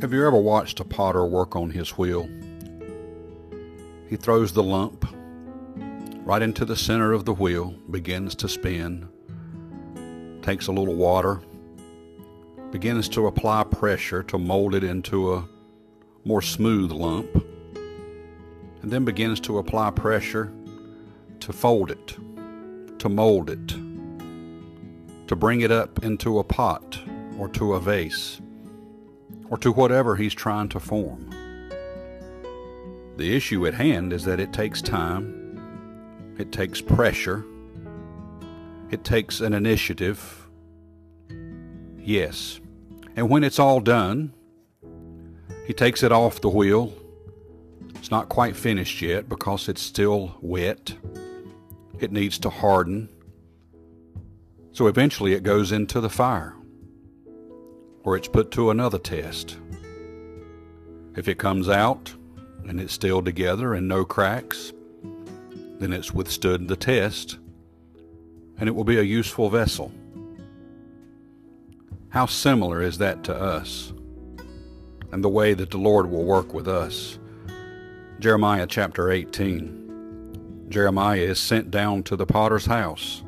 Have you ever watched a potter work on his wheel? He throws the lump right into the center of the wheel, begins to spin, takes a little water, begins to apply pressure to mold it into a more smooth lump, and then begins to apply pressure to fold it, to mold it, to bring it up into a pot or to a vase or to whatever he's trying to form. The issue at hand is that it takes time, it takes pressure, it takes an initiative. Yes. And when it's all done, he takes it off the wheel. It's not quite finished yet because it's still wet. It needs to harden. So eventually it goes into the fire where it's put to another test. If it comes out and it's still together and no cracks, then it's withstood the test and it will be a useful vessel. How similar is that to us and the way that the Lord will work with us? Jeremiah chapter 18. Jeremiah is sent down to the potter's house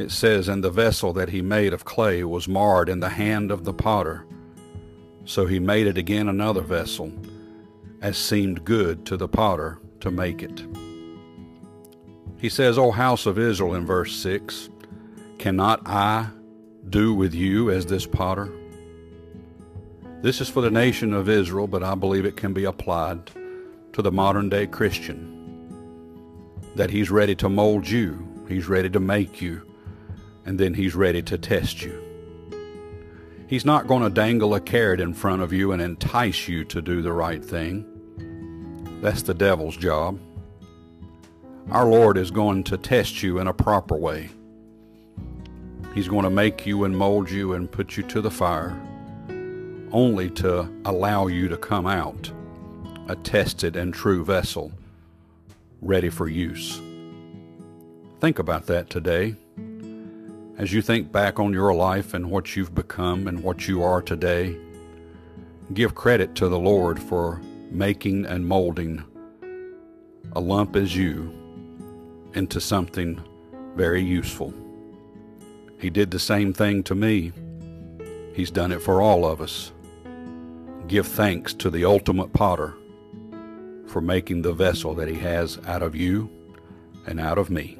it says, And the vessel that he made of clay was marred in the hand of the potter. So he made it again another vessel, as seemed good to the potter to make it. He says, O house of Israel, in verse 6, Cannot I do with you as this potter? This is for the nation of Israel, but I believe it can be applied to the modern day Christian. That he's ready to mold you, he's ready to make you, and then he's ready to test you. He's not going to dangle a carrot in front of you and entice you to do the right thing. That's the devil's job. Our Lord is going to test you in a proper way. He's going to make you and mold you and put you to the fire, only to allow you to come out a tested and true vessel, ready for use. Think about that today. As you think back on your life and what you've become and what you are today, give credit to the Lord for making and molding a lump as you into something very useful. He did the same thing to me. He's done it for all of us. Give thanks to the ultimate potter for making the vessel that he has out of you and out of me.